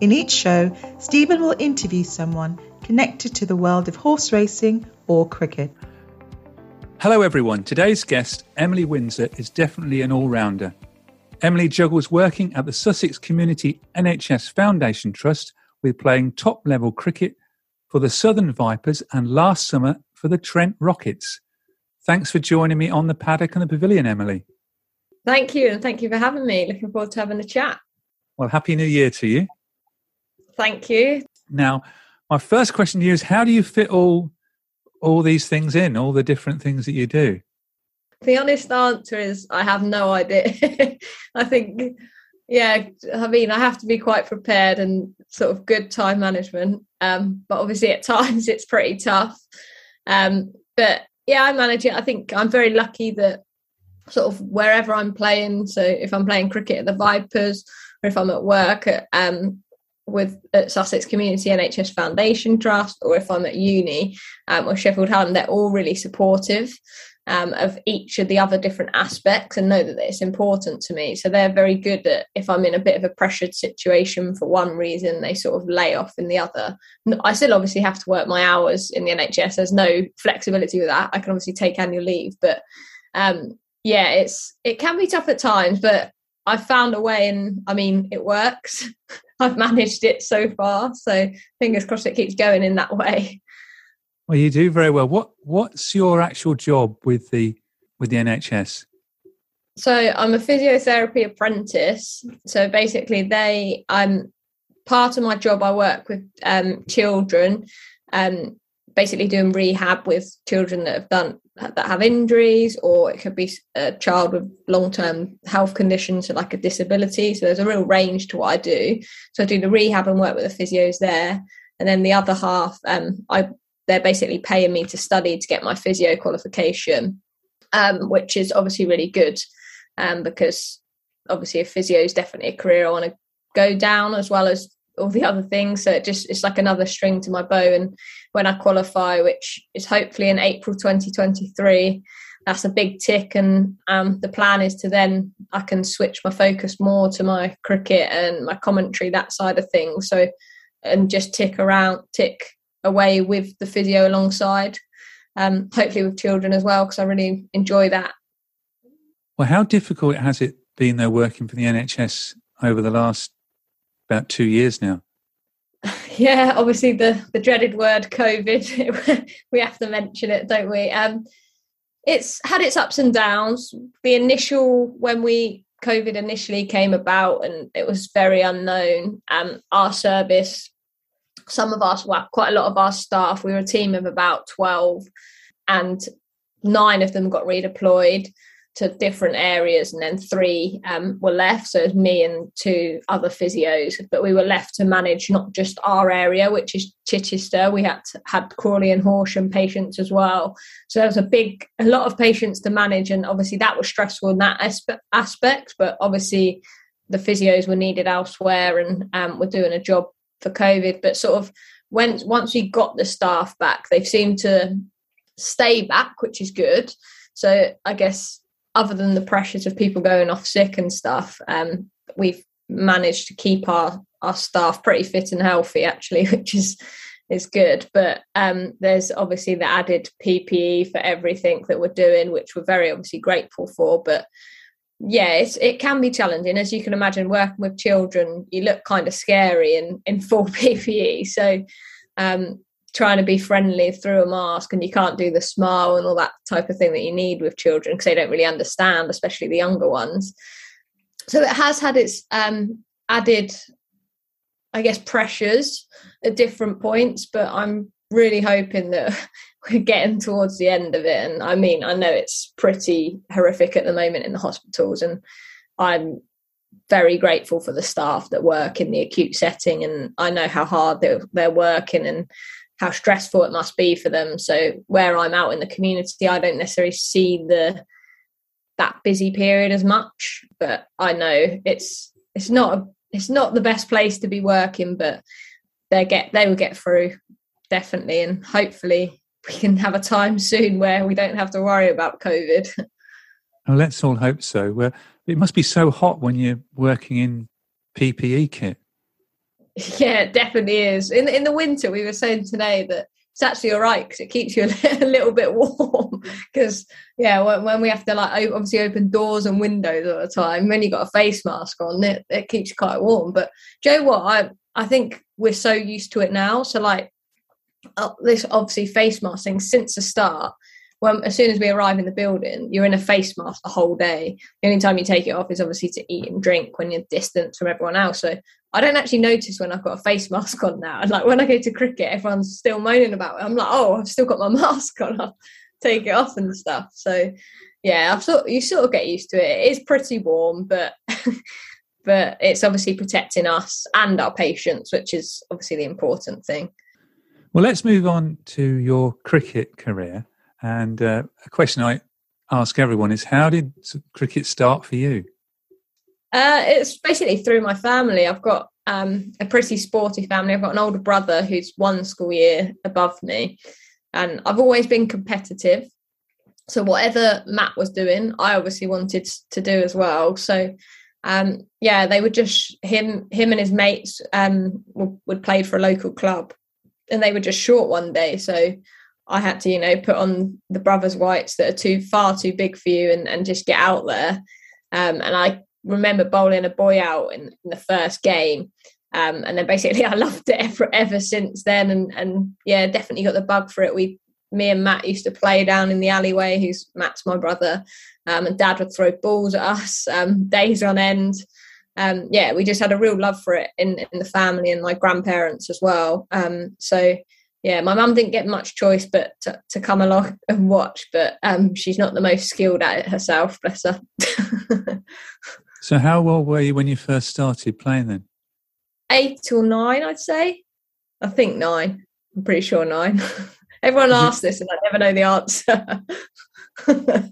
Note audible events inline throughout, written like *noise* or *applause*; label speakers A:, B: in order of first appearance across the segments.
A: In each show, Stephen will interview someone connected to the world of horse racing or cricket.
B: Hello, everyone. Today's guest, Emily Windsor, is definitely an all rounder. Emily juggles working at the Sussex Community NHS Foundation Trust with playing top level cricket for the Southern Vipers and last summer for the Trent Rockets. Thanks for joining me on the Paddock and the Pavilion, Emily.
C: Thank you, and thank you for having me. Looking forward to having a chat.
B: Well, Happy New Year to you.
C: Thank you.
B: Now, my first question to you is how do you fit all all these things in, all the different things that you do?
C: The honest answer is I have no idea. *laughs* I think yeah, I mean I have to be quite prepared and sort of good time management. Um, but obviously at *laughs* times it's pretty tough. Um, but yeah, I manage it. I think I'm very lucky that sort of wherever I'm playing. So if I'm playing cricket at the Vipers, or if I'm at work at um, with at Sussex Community NHS Foundation Trust, or if I'm at uni um, or Sheffield Hallam, they're all really supportive um, of each of the other different aspects and know that it's important to me. So they're very good at if I'm in a bit of a pressured situation for one reason, they sort of lay off in the other. I still obviously have to work my hours in the NHS. There's no flexibility with that. I can obviously take annual leave, but um, yeah, it's it can be tough at times, but I've found a way, and I mean, it works. *laughs* I've managed it so far, so fingers crossed it keeps going in that way.
B: Well, you do very well. What What's your actual job with the with the NHS?
C: So I'm a physiotherapy apprentice. So basically, they I'm part of my job. I work with um, children, um, basically doing rehab with children that have done that have injuries, or it could be a child with long term health conditions, so like a disability. So there's a real range to what I do. So I do the rehab and work with the physios there, and then the other half, um, I they're basically paying me to study to get my physio qualification, um, which is obviously really good, um, because obviously a physio is definitely a career I want to go down as well as all the other things. So it just it's like another string to my bow. And when I qualify, which is hopefully in April 2023, that's a big tick. And um, the plan is to then I can switch my focus more to my cricket and my commentary, that side of things. So and just tick around, tick away with the physio alongside. Um, hopefully with children as well, because I really enjoy that.
B: Well, how difficult has it been though working for the NHS over the last about two years now. *laughs*
C: Yeah, obviously the the dreaded word COVID. *laughs* we have to mention it, don't we? Um, it's had its ups and downs. The initial when we COVID initially came about, and it was very unknown. Um, our service, some of us, well, quite a lot of our staff, we were a team of about twelve, and nine of them got redeployed. To different areas, and then three um, were left. So it was me and two other physios, but we were left to manage not just our area, which is Chichester. We had had Crawley and Horsham patients as well. So there was a big, a lot of patients to manage, and obviously that was stressful in that aspe- aspect. But obviously the physios were needed elsewhere, and um, were doing a job for COVID. But sort of when once we got the staff back, they've seemed to stay back, which is good. So I guess other than the pressures of people going off sick and stuff, um, we've managed to keep our our staff pretty fit and healthy actually, *laughs* which is is good. But um, there's obviously the added PPE for everything that we're doing, which we're very obviously grateful for. But yeah, it can be challenging, as you can imagine. Working with children, you look kind of scary in in full *laughs* PPE. So um, trying to be friendly through a mask and you can't do the smile and all that type of thing that you need with children because they don't really understand especially the younger ones. So it has had its um, added i guess pressures at different points but i'm really hoping that *laughs* we're getting towards the end of it. And i mean i know it's pretty horrific at the moment in the hospitals and i'm very grateful for the staff that work in the acute setting and i know how hard they're, they're working and how stressful it must be for them. So where I'm out in the community, I don't necessarily see the that busy period as much, but I know it's it's not a, it's not the best place to be working, but they get they will get through definitely, and hopefully we can have a time soon where we don't have to worry about COVID. *laughs*
B: Well, let's all hope so. Well, it must be so hot when you're working in PPE kit. *laughs*
C: Yeah, it definitely is. In in the winter, we were saying today that it's actually all right because it keeps you *laughs* a little bit warm. *laughs* Because yeah, when, when, we have to like obviously open doors and windows all the time, when you got a face mask on, it it keeps you quite warm. But Joe, what I I think we're so used to it now. So like uh, this obviously face mask thing since the start well, as soon as we arrive in the building, you're in a face mask the whole day. The only time you take it off is obviously to eat and drink when you're distant from everyone else. So I don't actually notice when I've got a face mask on now. *laughs* Like when I go to cricket, everyone's still moaning about it. I'm like, oh, I've still got my *laughs* mask on. I'll take it off and stuff. So yeah, I've sort you sort of get used to it. It is pretty warm, but *laughs* but it's obviously protecting us and our patients, which is obviously the important thing.
B: Well, let's move on to your cricket career. And uh, a question I ask everyone is how did cricket start for you?
C: Uh, it's basically through my family. I've got um, a pretty sporty family. I've got an older brother who's one school year above me, and I've always been competitive. So whatever Matt was doing, I obviously wanted to do as well. So um, yeah, they would just him him and his mates um, would, would play for a local club, and they were just short one day. So I had to, you know, put on the brothers' whites that are too far too big for you and, and just get out there. Um, and I remember bowling a boy out in, in the first game. Um, and then basically *laughs* I loved it ever, ever since then. And, and yeah, definitely got the bug for it. We, me and Matt used to play down in the alleyway, who's Matt's my brother. Um, and dad would throw balls at us um, *laughs* days on end. Um, yeah, we just had a real love for it in, in the family and my grandparents as well. Um, so yeah, my mum didn't get much choice but to, to come along *laughs* and watch, but um, she's not the most skilled at it herself, bless her.
B: So, how old were you when you first started playing then?
C: Eight or nine, I'd say. I think nine. I'm pretty sure nine. *laughs* Everyone asks this and I never know the
B: answer.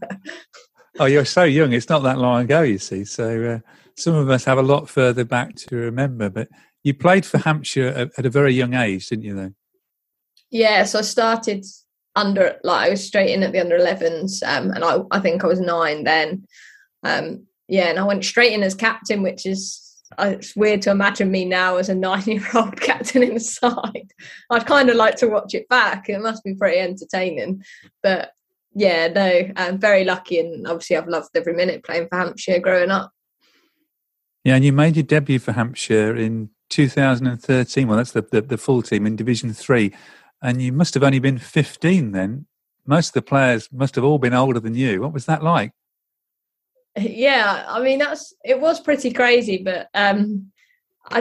B: *laughs* oh, you're so young. It's not that long ago, you see. So, uh, some of us have a lot further back to remember. But you played for Hampshire at, at a very young age, didn't you, then?
C: Yeah, so I started under like I was straight in at the under 11s, um, and I I think I was nine then. Um, yeah, and I went straight in as captain, which is uh, it's weird to imagine me now as a nine-year-old *laughs* captain in the side. I'd kind of like to watch it back. It must be pretty entertaining, but yeah, no, I'm very lucky, and obviously I've loved every minute playing for Hampshire growing up.
B: Yeah, and you made your debut for Hampshire in 2013. Well, that's the, the, the full team in Division Three and you must have only been 15 then. Most of the players must have all been older than you. What was that like?
C: Yeah, I mean that's it was pretty crazy, but um, I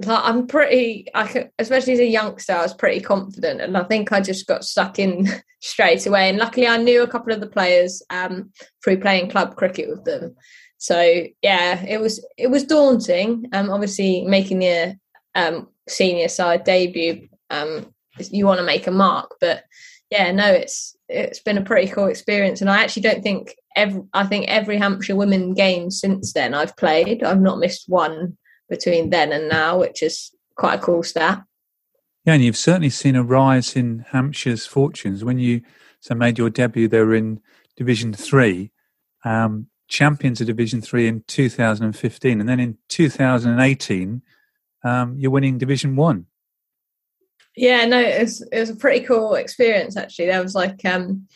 C: like I'm pretty, I could, especially as a youngster, I was pretty confident, and I think I just got stuck in *laughs* straight away. And luckily, I knew a couple of the players um, through playing club cricket with them. So yeah, it was it was daunting. Um, obviously, making the um, senior side debut, um, you want to make a mark, but yeah, no, it's it's been a pretty cool experience, and I actually don't think every I think every Hampshire women game since then I've played. I've not missed one between then and now, which is quite a cool stat.
B: Yeah, and you've certainly seen a rise in Hampshire's fortunes. When you so made your debut, they were in Division Three, um, champions of Division Three in 2015, and then in 2018, um, you're winning Division One.
C: Yeah, no, it was it was a pretty cool experience actually. There was like um,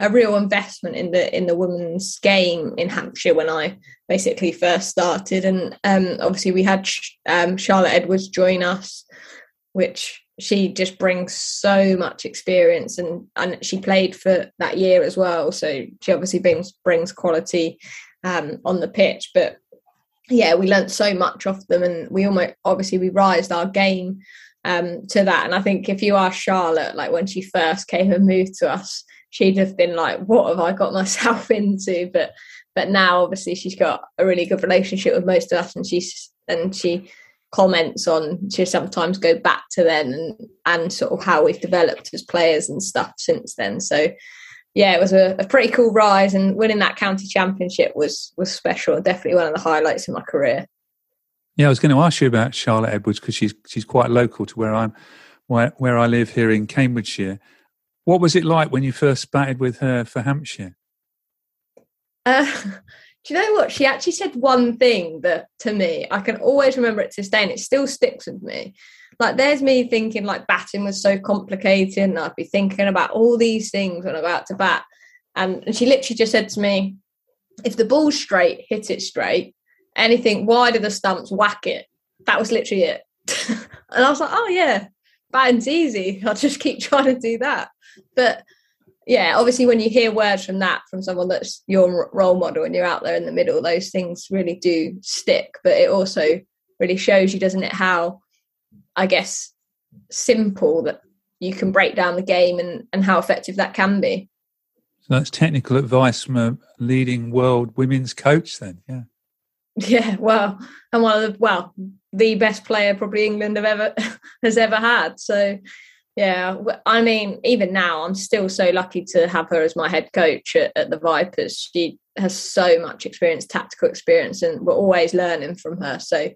C: a real investment in the in the women's game in Hampshire when I basically first started, and um, obviously we had um, Charlotte Edwards join us, which she just brings so much experience, and and she played for that year as well, so she obviously brings brings quality um, on the pitch, but. Yeah, we learnt so much off them, and we almost obviously we rised our game um, to that. And I think if you ask Charlotte, like when she first came and moved to us, she'd have been like, "What have I got *laughs* myself into?" But but now, obviously, she's got a really good relationship with most of us, and she's and she comments on she sometimes go back to then and and sort of how we've developed as players and stuff since then. So yeah, it was a, a, pretty cool rise, and winning that county championship was was special. Definitely one of the highlights of my career.
B: Yeah, I was going to ask you about Charlotte Edwards because she's she's quite local to where I'm where where I live here in Cambridgeshire. What was it like when you first batted with her for Hampshire?
C: Uh, *laughs* do you know what? She actually said one thing that to me, I can always remember it to this day, and it still sticks with me. Like, there's me thinking like batting was so complicated, and I'd be thinking about all these things when I'm about to bat. And, and she literally just said to me, if the ball's straight, hit it straight. Anything wide of the stumps, whack it. That was literally it. *laughs* and I was like, oh, yeah, batting's easy. I'll just keep *laughs* trying to do that. But yeah, obviously, when you hear words from that from someone that's your role model and you're out there in the middle, those things really do stick. But it also really shows you, doesn't it, how I guess simple that you can break down the game and, and how effective that can be.
B: So that's technical advice from a leading world women's coach, then, yeah.
C: Yeah, well, and one of the well, the best player probably England have ever *laughs* has ever had. So yeah, I mean, even now, I'm still so lucky to have her as my head coach at, at, the Vipers. She has so much experience, tactical experience, and we're always learning from her. So,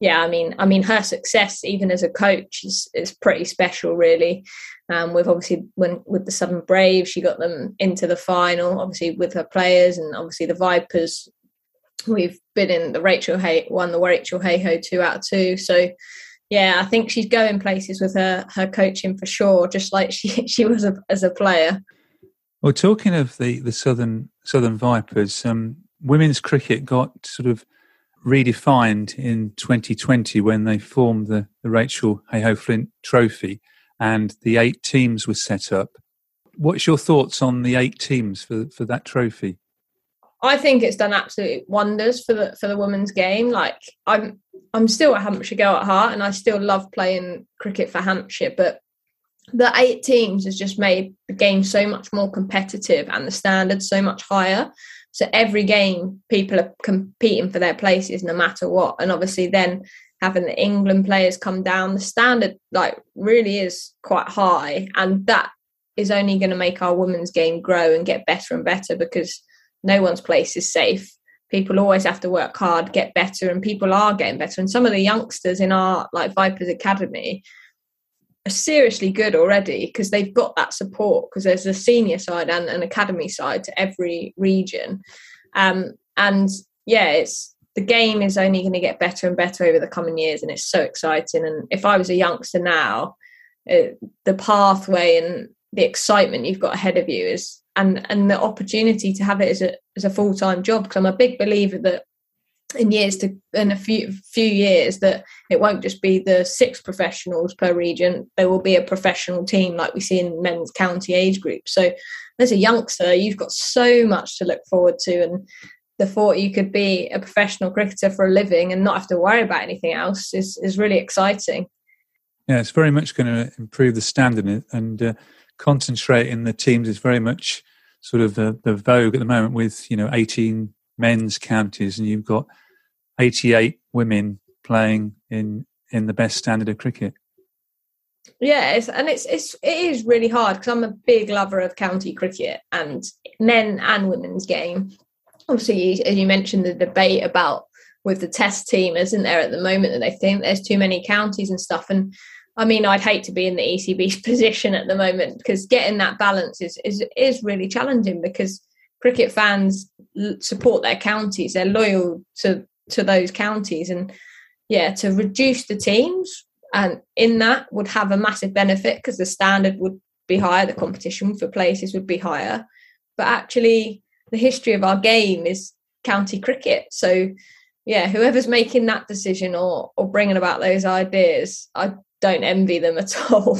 C: yeah, I mean, I mean, her success even as a coach is is pretty special, really. Um, with obviously when with the Southern Braves, she got them into the final. Obviously with her players, and obviously the Vipers. We've been in the Rachel Hay won the Rachael Heyhoe two out of two. So yeah, I think she's going places with her her coaching for sure, just like she *laughs* she was a, as a player.
B: Well, talking of the the Southern Southern Vipers, um, women's cricket got sort of redefined in 2020 when they formed the, the Rachael Heyhoe Flint Trophy, and the eight teams were set up. What's your thoughts on the eight teams for for that trophy?
C: I think it's done absolute wonders for the for the women's game. Like I'm I'm still a Hampshire girl at heart, and I still love playing cricket for Hampshire. But the eight teams has just made the game so much more competitive and the standards so much higher. So every game, people are competing for their places no matter what. And obviously, then having the England players come down, the standard like really is quite high, and that is only going to make our women's game grow and get better and better because no one's place is safe. People always have to work hard get better and people are getting better. And some of the youngsters in our like vipers academy are seriously good already because they've got that support because there's a senior side and an academy side to every region. Um, and yeah it's the game is only going to get better and better over the coming years and it's so exciting. And if i was a youngster now it, the pathway and the excitement you've got ahead of you is and and the opportunity to have it as a as a full time job. Because I'm a big believer that in years to in a few few years that it won't just be the six professionals per region. There will be a professional team like we see in men's county age groups. So as a youngster, you've got so much to look forward to, and the thought you could be a professional cricketer for a living and not have to worry about anything else is is really exciting.
B: Yeah, it's very much going to improve the standard and uh, concentrate in the teams is very much sort of the, the vogue at the moment with you know 18 men's counties and you've got 88 women playing in in the best standard of cricket.
C: Yeah, it's, and it's it's it is really hard because I'm a big lover of county cricket and men and women's game. Obviously, as you mentioned, the debate about with the test team, isn't there at the moment that they think there's too many counties and stuff. And I mean, I'd hate to be in the ECB's *laughs* position at the moment because getting that balance is is is really challenging because cricket fans support their counties, they're loyal to to those counties, and yeah, to reduce the teams and in that would have a massive benefit because the standard would be higher, the competition for places would be higher. But actually, the history of our game is county cricket. So, yeah, whoever's making that decision or or bringing about those ideas, I don't envy them at all.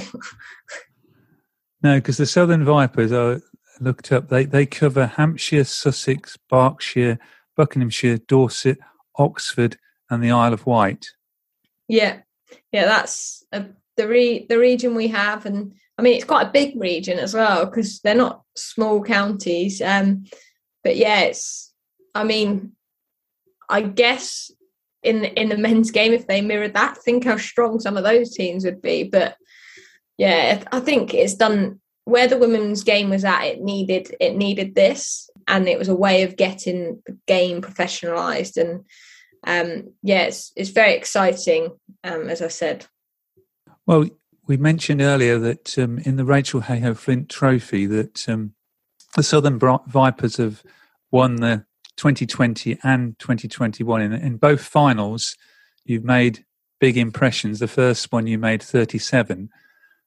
C: *laughs*
B: no, because the Southern Vipers, I looked up, they, they cover Hampshire, Sussex, Berkshire, Buckinghamshire, Dorset, Oxford, and the Isle of Wight.
C: Yeah, yeah, that's a, the re, the region we have, and I mean it's quite a big region as well because they're not small counties. Um, but yeah, it's I mean, I guess in in the men's game if they mirrored that, think how strong some of those teams would be. But yeah, I think it's done where the women's game was at. It needed it needed this, and it was a way of getting the game professionalized and um, yeah, it's, it's very exciting, um, as I said.
B: Well, we mentioned earlier that um, in the Rachael Heyhoe Flint Trophy that um, the Southern Vipers have won the 2020 and 2021. In, in both finals, you've made big impressions. The first one you made 37,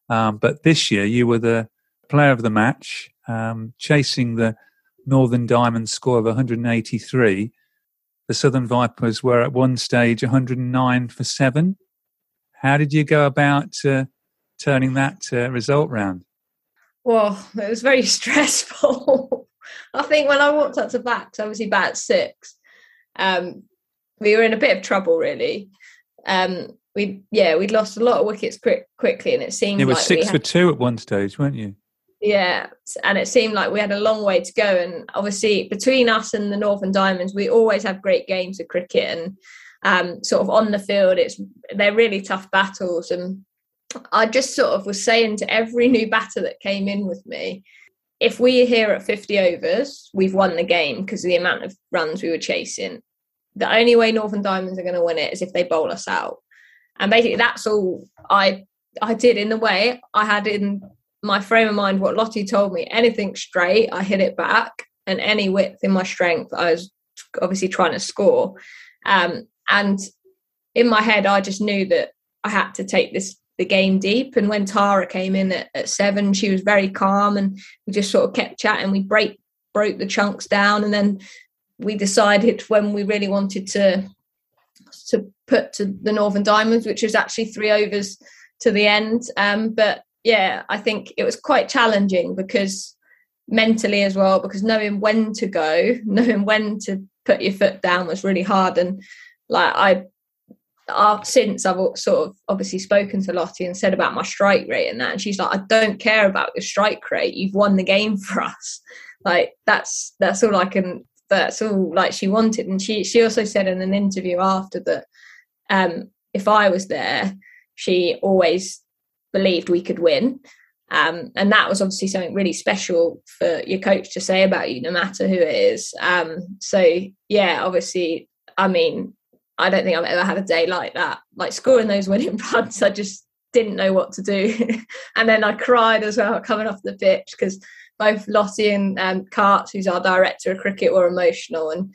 B: um, but this year you were the player of the match, um, chasing the Northern Diamond score of 183 the Southern Vipers were at one stage 109 for seven. How did you go about uh, turning that uh, result round?
C: Well, it was very *laughs* stressful. *laughs* I think when I walked up to bat, obviously bat six, um, we were in a bit of trouble really. Um, we yeah, we'd lost a lot of wickets quick, quickly, and it seemed
B: it was
C: like
B: six
C: had,
B: for two at one stage, weren't you?
C: Yeah, and it seemed like we had a long way to go. And obviously, between us and the Northern Diamonds, we always have great games of cricket, and um, sort of on the field, it's they're really tough battles. And I just sort of was saying to every *laughs* new batter that came in with me, if we are here at 50 overs, we've won the game because of the amount of runs we were chasing. The only way Northern Diamonds are going to win it is if they bowl us out. And basically, that's all I I did in the way I had in my frame of mind, what Lottie told me, anything straight, I hit it back, and any width in my strength, I was obviously trying to score. Um, and in my head, I just knew that I had to take this the game deep. And when Tara came in at, at seven, she was very calm, and we just sort of kept chatting. We break broke the chunks down, and then we decided when we really wanted to to put to the Northern Diamonds, which was actually three overs to the end. Um, but yeah, I think it was quite challenging because mentally as well, because knowing when to go, *laughs* knowing when to put your foot down was really hard. And like I, uh, since I've sort of obviously spoken to Lottie and said about my strike rate and that, and she's like, I don't care about your strike rate. You've won the game for us. Like that's that's all I can. That's all like she wanted. And she she also said in an interview after that, um, if I was there, she always believed we could win. Um, and that was obviously something really special for your coach to say about you, no matter who it is. Um, so yeah, obviously, I mean, I don't think I've ever had a day like that. Like scoring those winning runs, *laughs* I just didn't know what to do. *laughs* and then I cried as well coming off the pitch because both Lottie and um, Karts, who's our director of cricket, were emotional. And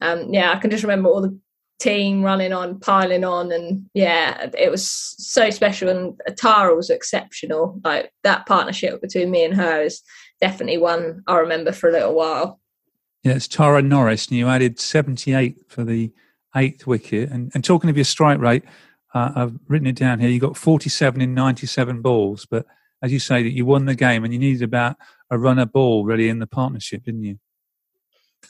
C: um, yeah, I can just remember all the team running on, piling on, and yeah, it was so special. And Tara was exceptional. Like that partnership between me and her is definitely one I remember for a little while.
B: Yeah, it's Tara Norris, and you added 78 for the eighth wicket. And, and talking of your strike rate, uh, I've written it down here. You got 47 in 97 balls, but as you say, that you won the game, and you needed about a runner ball really in the partnership, didn't you?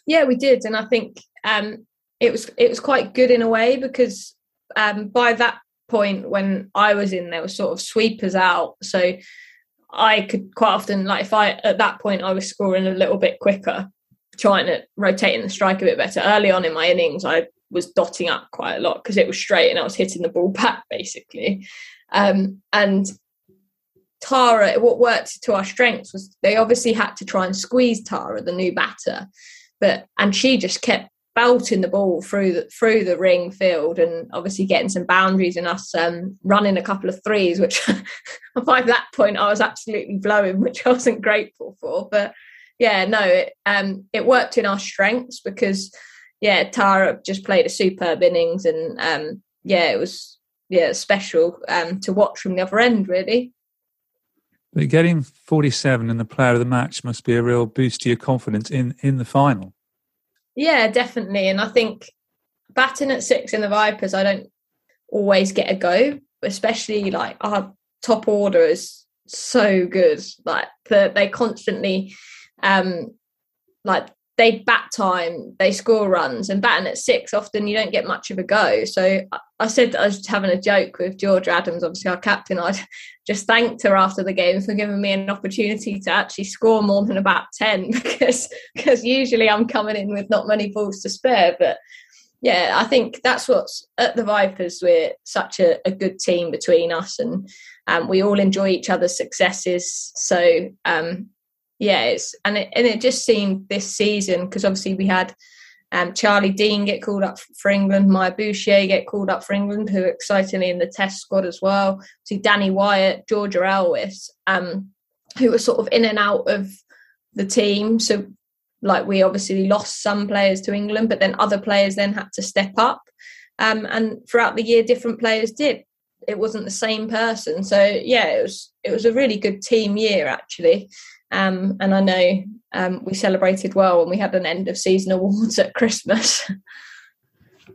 C: Yeah, we did, and I think um, it was it was quite good in a way because um, by that point when I was in, there were sort of sweepers out, so I could quite often like if I at that point I was scoring a little bit quicker, trying to rotate in the strike a bit better. Early on in my innings, I was dotting up quite a lot because it was straight and I was hitting the ball *laughs* back basically. Um, and Tara, what worked to our strengths was they obviously had to try and squeeze Tara, the new batter, but and she just kept belting the ball through the through the ring field and obviously getting some boundaries and us um, running a couple of threes, which *laughs* by that point I was absolutely blowing, which I wasn't grateful for. But yeah, no, it um, it worked in our strengths because yeah, Tara just played a superb innings and um, yeah, it was yeah special um, to watch from the other end really.
B: But getting 47 and the player of the match must be a real boost to your confidence in in the final.
C: Yeah, definitely. And I think batting at six in the Vipers, I don't always get a go, especially like our top order is so good. Like the, they constantly um like they bat time, they score runs, and batting at six, often you don't get much of a go. So I said that I was having a joke with Georgia Adams, obviously our captain. I *laughs* just thanked her after the game for giving me an opportunity to actually score more than about 10 *laughs* because because usually I'm coming in with not many balls to spare. But yeah, I think that's what's at the Vipers. We're such a, a good team between us and um, we all enjoy each other's successes. So um, yeah, it's and it and it just seemed this season because obviously we had um, Charlie Dean get called up for England, Maia Bouchier get called up for England, who excitingly in the Test squad as well. See Danni Wyatt, Georgia Elwiss, um, who were sort of in and out of the team. So like we obviously lost some players to England, but then other players then had to step up. Um, and throughout the year, different players did. It wasn't the same person. So yeah, it was it was a really good team year actually. Um, and I know um, we celebrated well when we had an end of season awards *laughs* at Christmas.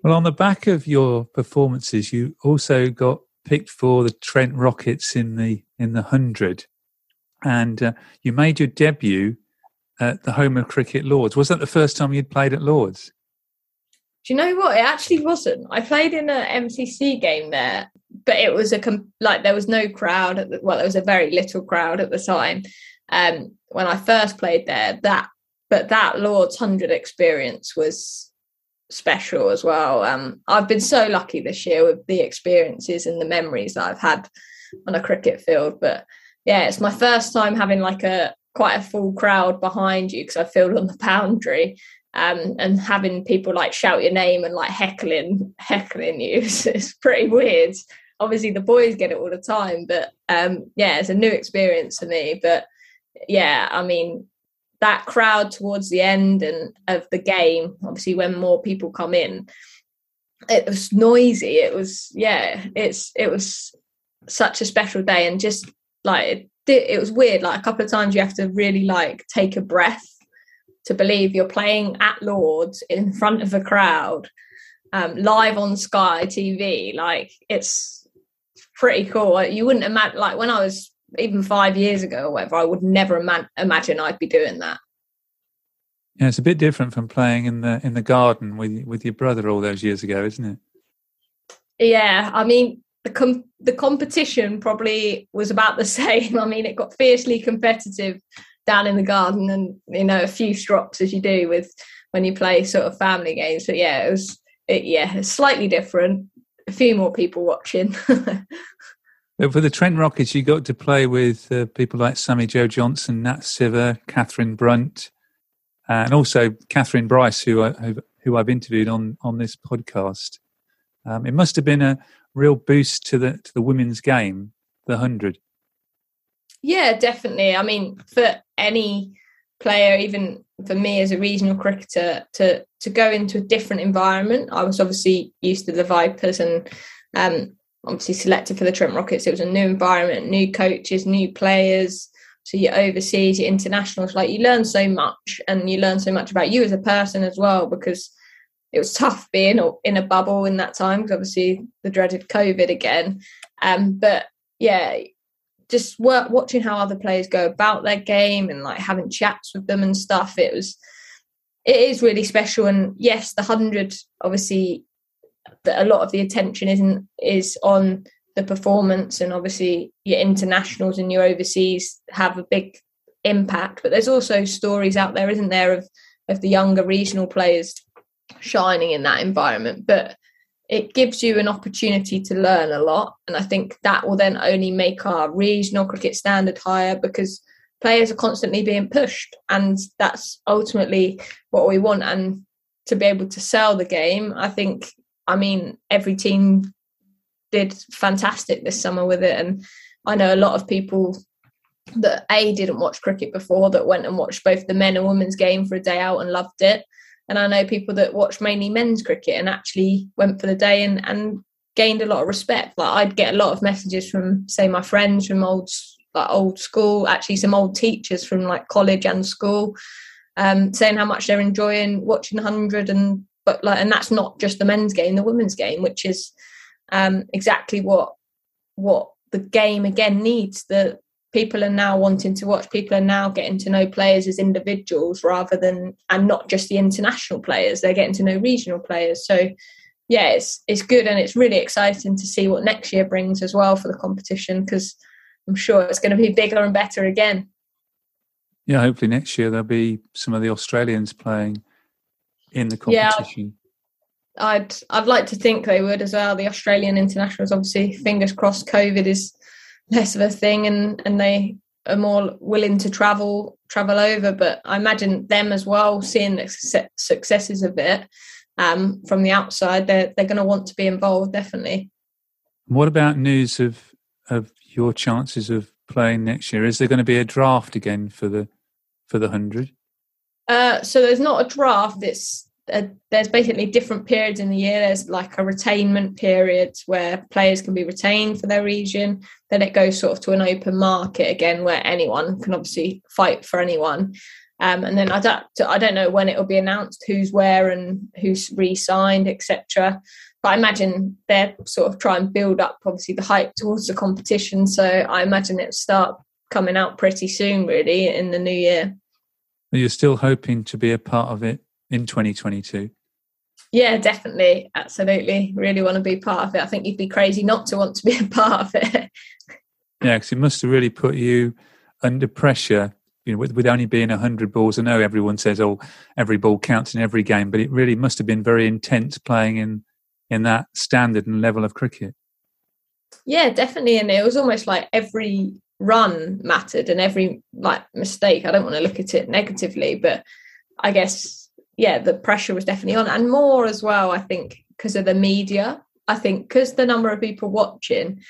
B: well, on the back of your performances, you also got picked for the Trent Rockets in the in the hundred, and uh, you made your debut at the home of cricket Lords. Was that the first time you'd played at Lords?
C: Do you know what? It actually wasn't. I played in an MCC game there, but it was a like there was no crowd. The, well, there was a very little crowd at the time, um, when I first played there. That, but that Lord's Hundred experience was special as well. Um, I've been so lucky this year with the experiences and the memories that I've had on a cricket field. But yeah, it's my first time having like a quite a full crowd behind you because I filled on the boundary. Um, and having people like shout your name and like heckling heckling you *laughs* is, is pretty weird. Obviously, the boys get it all the time, but um, yeah, it's a new experience for me. But yeah, I mean, that crowd towards the end and of the game, obviously when more people come in, it was noisy. It was yeah, it's it was such a special day and just like it, it was weird. Like a couple of times you have to really like take a breath to believe you're playing at Lords in front of a crowd, um, live on Sky TV. Like it's pretty cool. You wouldn't imagine like when I was even five years ago or whatever, I would never ima- imagine I'd be doing that.
B: Yeah, it's a bit different from playing in the in the garden with with your brother all those years ago, isn't it?
C: Yeah, I mean the com- the competition probably was about the *laughs* same. I mean, it got fiercely competitive down in the garden, and you know a few strops as you do with when you play sort of family games. But yeah, it was it, yeah, it's slightly different. A few more people watching. *laughs*
B: But for the Trent Rockets, you got to play with uh, people like Sammy-Jo Johnson, Nat Sciver, Katherine Brunt, uh, and also Kathryn Bryce, who, I, who I've interviewed on, on this podcast. Um, it must have been a real boost to the to the women's game, the hundred.
C: Yeah, definitely. I mean, for any player, even for me as a regional cricketer, to to go into a different environment. I was obviously used to the Vipers and um, obviously selected for the Trent Rockets. It was a new environment, new coaches, new players. So you overseas, your internationals, like you learn so much and you learn so much about you as a person as well because it was tough being in a bubble in that time because obviously the dreaded COVID again. Um, but yeah, just work, watching how other players go about their game and like having chats with them and stuff. It was it is really special. And yes, the hundred obviously that a lot of the attention isn't is on the performance and obviously your internationals and your overseas have a big impact but there's also stories out there isn't there of of the younger regional players shining in that environment. But it gives you an opportunity to learn a lot and i think that will then only make our regional cricket standard higher because players are constantly being pushed and that's ultimately what we want. And to be able to sell the game i think i mean every team did fantastic this summer with it and i know a lot of people that a didn't watch cricket before that went and watched both the men and women's game for a day out and loved it and i know people that watch mainly men's cricket and actually went for the day and, and gained a lot of respect. Like i'd get a lot of messages from say my friends from old like old school actually some old teachers from like college and school um, saying how much they're enjoying watching 100 and but like and that's not just the men's game the women's game which is um, exactly what what the game again needs. The people are now wanting to watch people are now getting to know players as individuals rather than and not just the international players they're getting to know regional players. So yeah it's it's good and it's really exciting to see what next year brings as well for the competition because i'm sure it's going to be bigger and better again.
B: Yeah hopefully next year there'll be some of the australians playing in the competition?
C: Yeah, I'd I'd like to think they would as well. The Australian internationals, obviously, fingers crossed, COVID is less of a thing and and they are more willing to travel travel over. But i imagine them as well seeing the successes of it um, from the outside they're, they're going to want to be involved definitely.
B: What about news of of your chances of playing next year? Is there going to be a draft again for the for the 100
C: uh, so there's not a draft it's a, there's basically different periods in the year. There's like a retainment period where players can be retained for their region. Then it goes sort of to an open market again, where anyone can obviously fight for anyone. Um, and then I don't, I don't know when it will be announced who's where and who's re-signed, etc. But I imagine they're sort of try and build up obviously the hype towards the competition. So I imagine it'll start coming out pretty soon, really, in the new year.
B: You're still hoping to be a part of it in 2022?
C: Yeah, definitely. Absolutely. Really want to be part of it. I think you'd be crazy not to want to be a part of it. *laughs*
B: yeah, because it must have really put you under pressure. You know, with, with only being 100 balls, I know everyone says, oh, every ball counts in every game, but it really must have been very intense playing in, in that standard and level of cricket.
C: Yeah, definitely. And it was almost like every run mattered and every like mistake. I don't want to look at it negatively, but I guess yeah, the pressure was definitely on, and more as well. I think because of the media. I think because the number of people watching,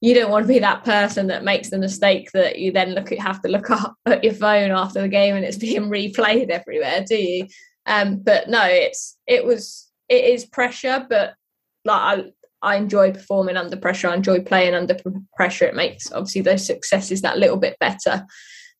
C: you don't want to be that person that makes the mistake that you then look at have to look *laughs* up at your phone after the game and it's being replayed everywhere, do you? Um, but no, it's it was it is pressure, but like I I enjoy performing under pressure. I enjoy playing under pressure. It makes obviously those successes that little bit better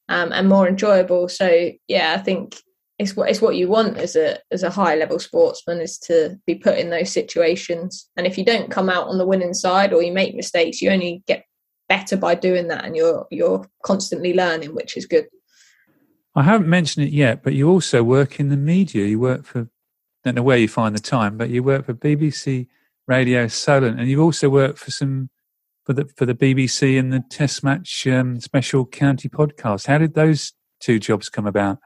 C: um, and more enjoyable. So yeah, I think it's what it's what you want as a as a high level sportsman is to be put in those situations. And if you don't come out on the winning side or you make mistakes, you only get better by doing that, and you're you're constantly learning, which is good.
B: I haven't mentioned it yet, but you also work in the media. You work for don't know where you find the time, but you work for BBC Radio Solent, and you've also worked for some for the for the BBC and the Test Match um, Special County Podcast. How did those two jobs come about?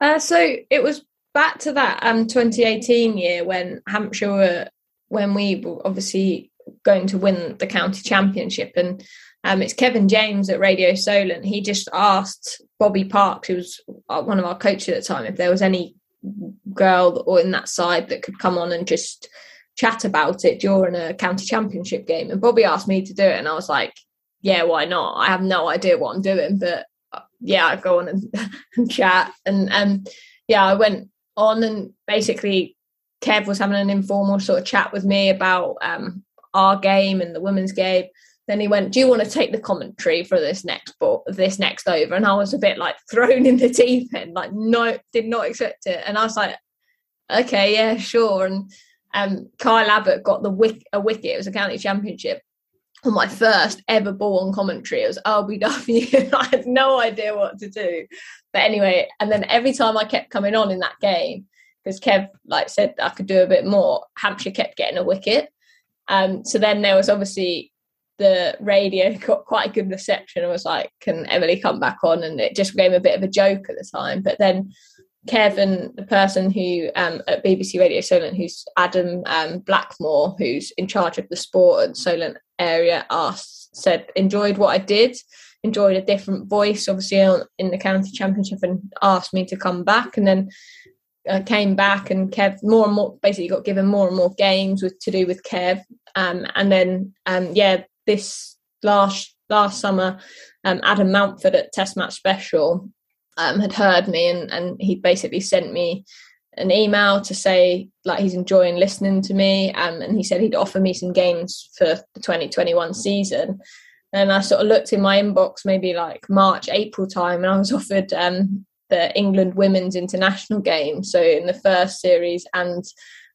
C: Uh, so it was back to that um 2018 year when Hampshire were when we were obviously going to win the county championship and um, it's Kevin James at Radio Solent. He just asked Bobby Parks, who was uh, one of our coaches at the time, if there was any girl or in that side that could come on and just chat about it during a county championship game. And Bobby asked me to do it, and I was like, "Yeah, why not? I have no idea what I'm doing, but yeah, I'd go on and, *laughs* and chat. And um, yeah, I went on and basically Kev was having an informal sort of chat with me about um, our game and the women's game. Then he went, "Do you want to take the commentary for this next ball, this next over?" And I was a bit like thrown in the deep end, like no, did not expect it. And I was like, "Okay, yeah, sure." And um, Kyle Abbott got the wick, a wicket. It was a county championship, on my first ever ball on commentary. It was LBW. *laughs* I had no idea what to do. But anyway, and then every time I kept coming on in that game, because Kev like said I could do a bit more, Hampshire kept getting a wicket. Um, so then there was obviously the radio *laughs* got quite a good reception. I was like, "Can Emily come back on?" And it just became a bit of a joke at the time. But then Kevin, the person who um, at BBC Radio Solent, who's Adam um, Blackmore, who's in charge of the sport and Solent area, asked, said, enjoyed what I did, enjoyed a different voice, obviously in the county championship, and asked me to come back. And then uh, came back, and Kev more and more basically got given more and more games with to do with Kev. Um, and then, um, yeah, this last last summer, um, Adam Mountford at Test Match Special um, had heard me and, and he basically sent me an email to say like he's enjoying listening to me um, and he said he'd offer me some games for the 2021 season. And I sort of looked in my inbox maybe like March April time and I was *laughs* offered um, the England women's international game so in the first series and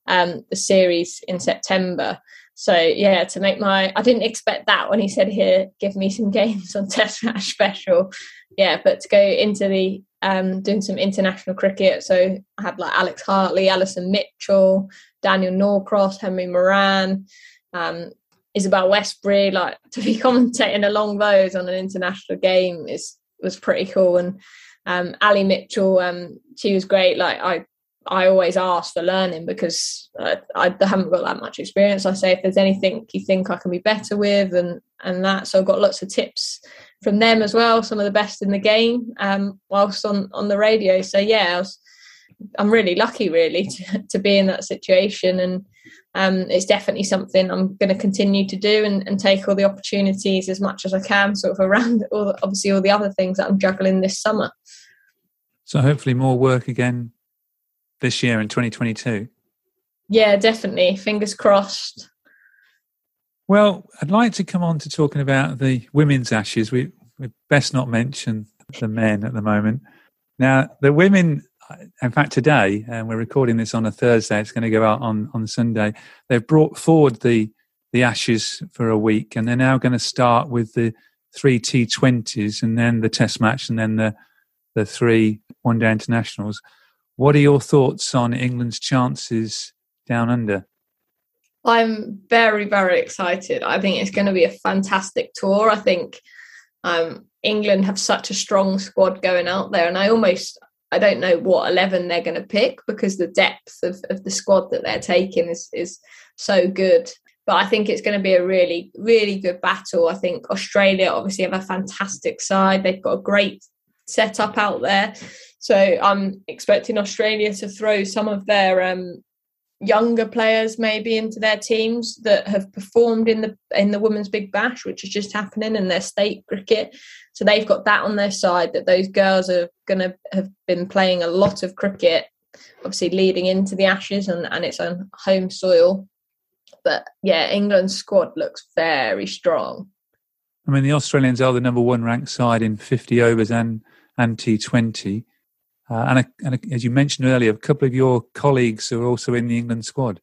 C: um, the series in September so yeah to make my I didn't expect that when he said here give me some games on *laughs* test match special yeah, but to go into the um, doing some international cricket. So I had like Alex Hartley, Alison Mitchell, Daniel Norcross, Henry Moeran, um, Isabelle Westbury. Like *laughs* to be commentating along those on an international game is was pretty cool. And um, Ali Mitchell, um, she was great. Like I, I always ask for learning because uh, I haven't got that much experience. I say if there's anything you think I can be better with, and and that. So I've got lots of tips from them as well, some of the best in the game, um, whilst on on the radio. So yeah, I I'm really lucky, really, *laughs* to, to be in that situation, and um, it's definitely something I'm going to continue to do and, and, take all the opportunities as much as I can, sort of around all obviously all the other things that I'm juggling this summer.
B: So hopefully more work again this year in 2022.
C: Yeah, definitely. Fingers crossed.
B: Well, I'd like to come on to talking about the women's ashes. We, we best not mention the men at the moment. Now, the women, uh, in fact, today, and we're recording this on a Thursday, it's going to go out on, on Sunday, they've brought forward the, the ashes for a week, and they're now going to start with the three T20s and then the test match and then the, the three one day internationals. What are your thoughts on England's chances down under?
C: I'm very, very excited. I think it's going to be a fantastic tour. I think um, England have such a strong squad going out there, and I almost I don't know what eleven they're going to pick because the depth of, of the squad that they're taking is is so good. But I think it's going to be a really, really good battle. I think Australia obviously have a fantastic side. They've got a great setup out there. So I'm expecting Australia to throw some of their um, younger players maybe into their teams that have performed in the in the women's big bash which is just happening in their state cricket. So they've got that on their side that those girls are going to have been playing a lot of cricket obviously leading into the ashes and, and it's on home soil. But yeah england's squad looks very strong.
B: I mean the australians are the number one ranked side in 50 overs and and t20 uh, and, a, and a, as you mentioned earlier, a couple of your colleagues are also in the England squad.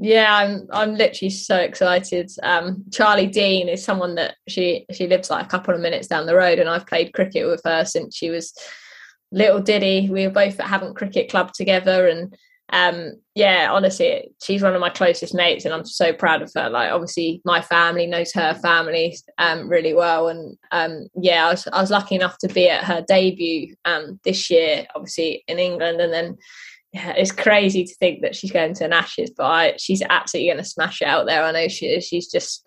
C: Yeah, I'm I'm literally so excited. Um, Charlie Dean is someone that she she lives like a couple of minutes down the road, and I've played cricket with her since she was little Diddy. We were both at Havant Cricket Club together, and um, yeah, honestly, she's one of my closest mates, and I'm so proud of her. Like, obviously, my family knows her family um, really well, and um, yeah, I was, I was lucky enough to be at her debut um, this year, obviously in England, and then yeah, it's crazy to think that she's going to an Ashes, but I, she's absolutely going to smash it out there. I know she is. She's just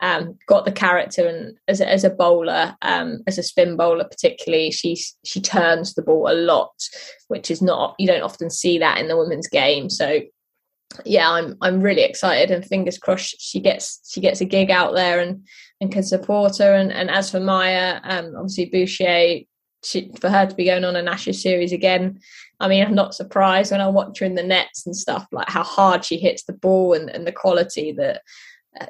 C: um, got the character and as a, as a bowler, um, as a spin bowler particularly, she's she turns the ball a lot, which is not you don't often see that in the women's game. So yeah, I'm I'm really excited and fingers crossed she gets she gets a gig out there and and can support her. And, and as for Maia, um, obviously Bouchier, she, for her to be going on a national series again, I mean, I'm not surprised when I watch her in the nets and stuff, like how hard she hits the ball and, and the quality that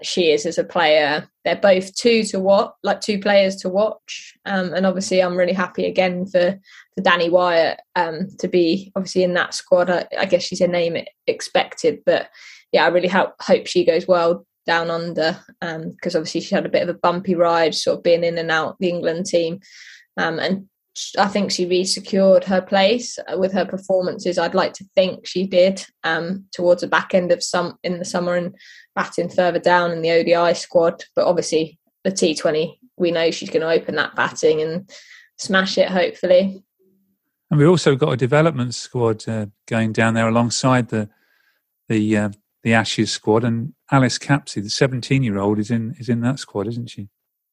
C: she is as a player. They're both two to watch, like two players to watch. Um, and obviously, I'm really happy again for for Danni Wyatt um, to be obviously in that squad. I, I, guess she's a name expected, but yeah, I really hope hope she goes well down under because um, obviously she had a bit of a bumpy ride, sort of being in and out the England team, um, and I think she re-secured her place with her performances. I'd like to think she did um, towards the back end of some in the summer and batting further down in the ODI squad. But obviously, the T20, we know she's going to open that batting and smash it. Hopefully,
B: and we've also got a development squad uh, going down there alongside the the uh, the Ashes squad, and Alice Capsey, the seventeen-year-old, is in is in that squad, isn't she?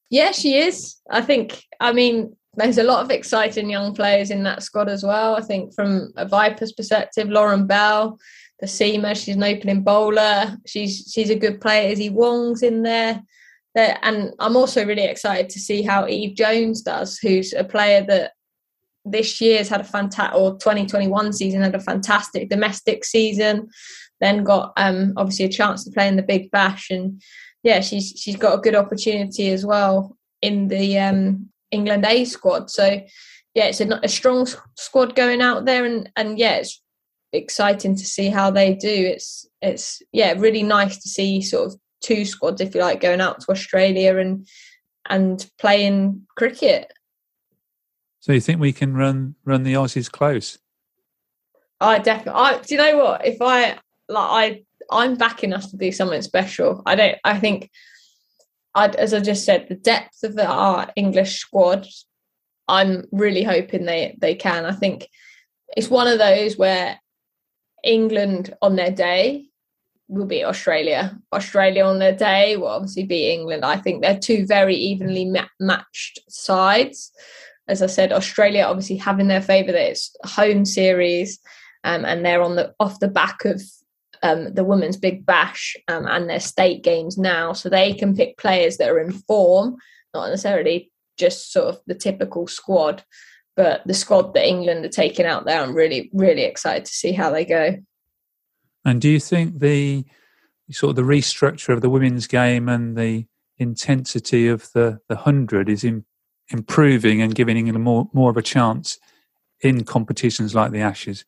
C: Yeah, she is. I think. I mean, there's a lot of exciting young players in that squad as well. I think from a Vipers perspective, Lauren Bell, the seamer, she's an opening bowler. She's she's a good player. Issy Wong's in there. there. And I'm also really excited to see how Eve Jones does, who's a player that this year's had a fantastic or 2021 season had a fantastic domestic season then got um obviously a chance to play in the big bash and yeah she's she's got a good opportunity as well in the um England A squad. So yeah, it's a, a strong squad going out there, and and yeah, it's exciting to see how they do. It's it's yeah, really nice to see sort of two squads, if you like, going out to Australia and and playing cricket.
B: So you think we can run run the Aussies close?
C: I definitely. I do you know what? If I like, I I'm backing us to do something special. I don't. I think I'd, as I just said, the depth of the, our English squad, I'm really hoping they they can. I think it's one of those where England on their day will beat Australia. Australia on their day will obviously beat England. I think they're two very evenly ma- matched sides. As I said, Australia obviously having their favour that it's home series, um, and they're on the off the back of um, the women's big bash um, and their state games now, so they can pick players that are in form, not necessarily just sort of the typical squad, but the squad that England are taking out there. I'm really, really excited to see how they go.
B: And do you think the sort of the restructure of the women's game and the intensity of the the hundred is in, improving and giving England more more of a chance in competitions like the Ashes?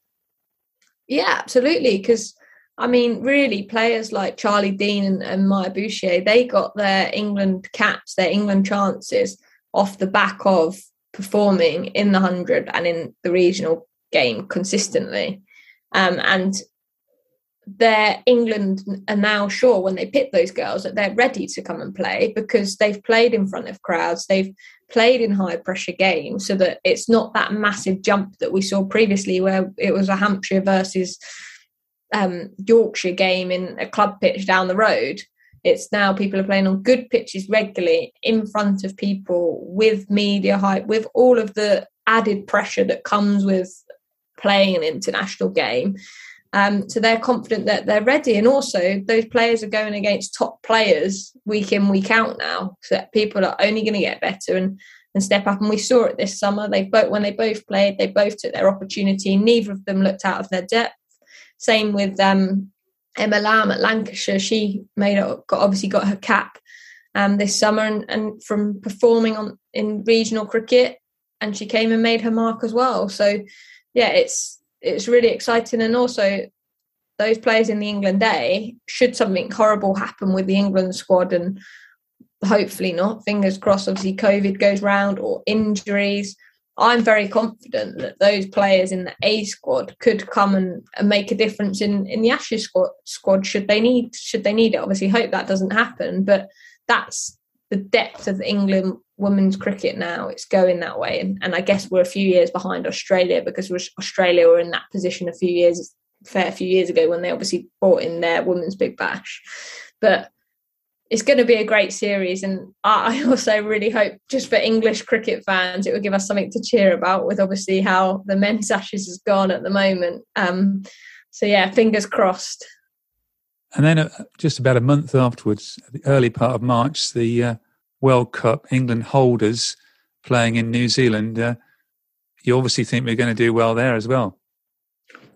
C: Yeah, absolutely. Because I mean, really, players like Charlie Dean and, and Maia Bouchier, they got their England caps, their England chances off the back of performing in the 100 and in the regional game consistently. Um, and their England are now sure when they pick those girls that they're ready to come and play because they've played in front of crowds, they've played in high pressure games, so that it's not that massive jump that we saw previously where it was a Hampshire versus um, Yorkshire game in a club pitch down the road. It's now people are playing on good pitches regularly in front of people with media hype, with all of the added pressure that comes with playing an international game. Um, so they're confident that they're ready, and also those players are going against top players week in week out now. So people are only going to get better and and step up. And we saw it this summer. They both when they both played, they both took their opportunity. Neither of them looked out of their depth. Same with um, Emma Lamb at Lancashire. She made it, got obviously got her cap um, this summer, and, and from performing on in regional cricket, and she came and made her mark as well. So yeah, it's it's really exciting, and also those players in the England A, should something horrible happen with the England squad, and hopefully not, fingers crossed, obviously COVID goes round or injuries, I'm very confident that those players in the A squad could come and, and make a difference in, in the Ashes squad, squad should they need should they need it. Obviously, hope that doesn't happen, but that's the depth of England women's cricket now. It's going that way, and, and I guess we're a few years behind Australia because Australia were in that position a few years, fair few years ago when they obviously brought in their women's big bash, but it's going to be a great series and i *laughs* also really hope just for english cricket fans it will give us something to cheer about with obviously how the men's *laughs* ashes has gone at the moment. Um, so yeah fingers crossed.
B: And then uh, just about a month afterwards the early part of march the uh, world cup england holders playing in new zealand uh, you obviously think we're going to do well there as well.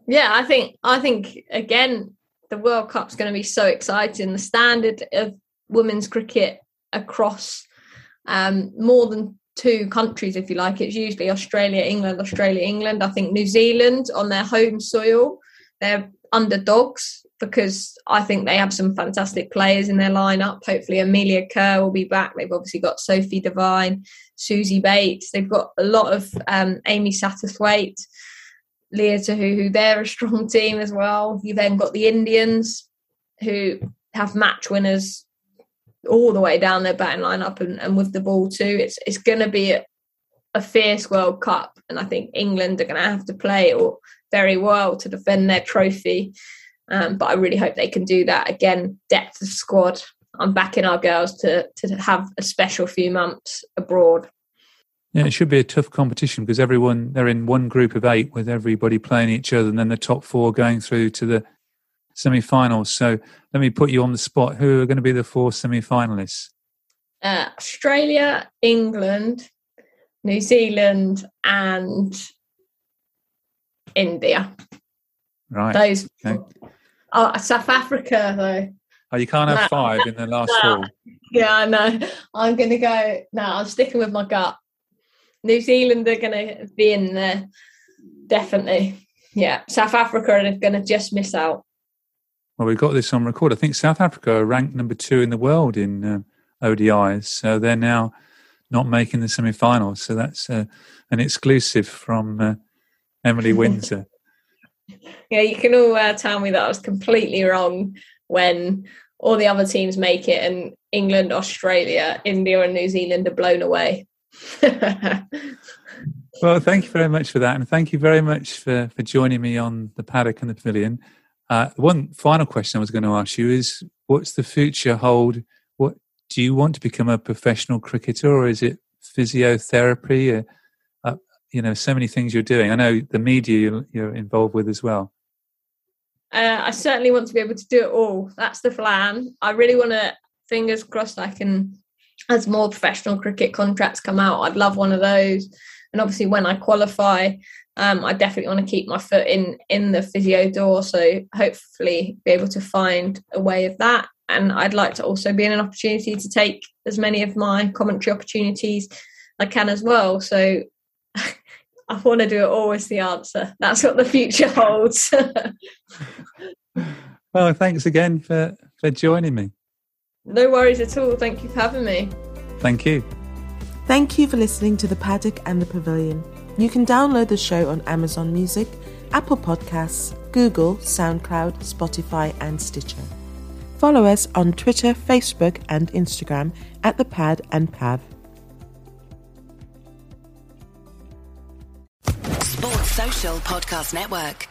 C: Yeah i think i think again the World Cup's going to be so exciting. The standard of women's cricket across um, more than two countries, if you like. It's usually Australia, England, Australia, England. I think New Zealand on their home soil, they're underdogs because I think they have some fantastic players in their lineup. Hopefully, Amelia Kerr will be back. They've obviously got Sophie Devine, Suzie Bates. They've got a lot of um, Amy Satterthwaite, Leah who they're a strong team as well. You then got the Indians who have match winners all the way down their batting lineup and, and with the ball too. It's it's going to be a, a, fierce World Cup, and I think England are going to have to play very well to defend their trophy. Um, but I really hope they can do that again. Depth of squad. I'm backing our girls to to have a special few months abroad.
B: Yeah, it should be a tough competition because everyone they're in one group of eight with everybody playing each other, and then the top four going through to the semi-finals. So let me put you on the spot. Who are going to be the four semi-finalists?
C: Uh, Australia, England, New Zealand, and India.
B: Right.
C: Those. Okay. Oh, South Africa though.
B: Oh, you can't have no. five in the last no. four.
C: Yeah, I know. I'm going to go. No, I'm sticking with my gut. New Zealand are going to be in there, definitely. Yeah, South Africa are going to just miss out.
B: Well, we've got this on record. I think South Africa are ranked number two in the world in uh, ODIs, so they're now not making the semi-finals. So that's uh, an exclusive from uh, Emily *laughs* Windsor.
C: yeah, you can all uh, tell me that I was completely wrong when all the other teams make it, and England, Australia, India, and New Zealand are blown away. *laughs*
B: well, thank you very much for that, and thank you very much for for joining me on the paddock and the pavilion. Uh, one final question I was going to ask you is: What's the future hold? What do you want to become a professional cricketer, or is it physiotherapy? Uh, uh, you know, so many things you're doing. I know the media you're involved with as well.
C: Uh, I certainly want to be able to do it all. That's the plan. I really want to. Fingers crossed, I can as more professional cricket contracts come out, I'd love one of those. And obviously, when I qualify, um, I definitely want to keep my foot in in the physio door. So hopefully, be able to find a way of that. And I'd like to also be in an opportunity to take as many of my commentary opportunities I can as well. So *laughs* I want to do it all. Is the answer. That's what the future *laughs* holds. *laughs*
B: well, thanks again for for joining me.
C: No worries at all. Thank you for having me.
B: Thank you.
A: Thank you for listening to The Paddock and the Pavilion. You can download the show on Amazon Music, Apple Podcasts, Google, SoundCloud, Spotify, and Stitcher. Follow us on Twitter, Facebook, and Instagram at The Pad and Pav.
D: Sports Social Podcast Network.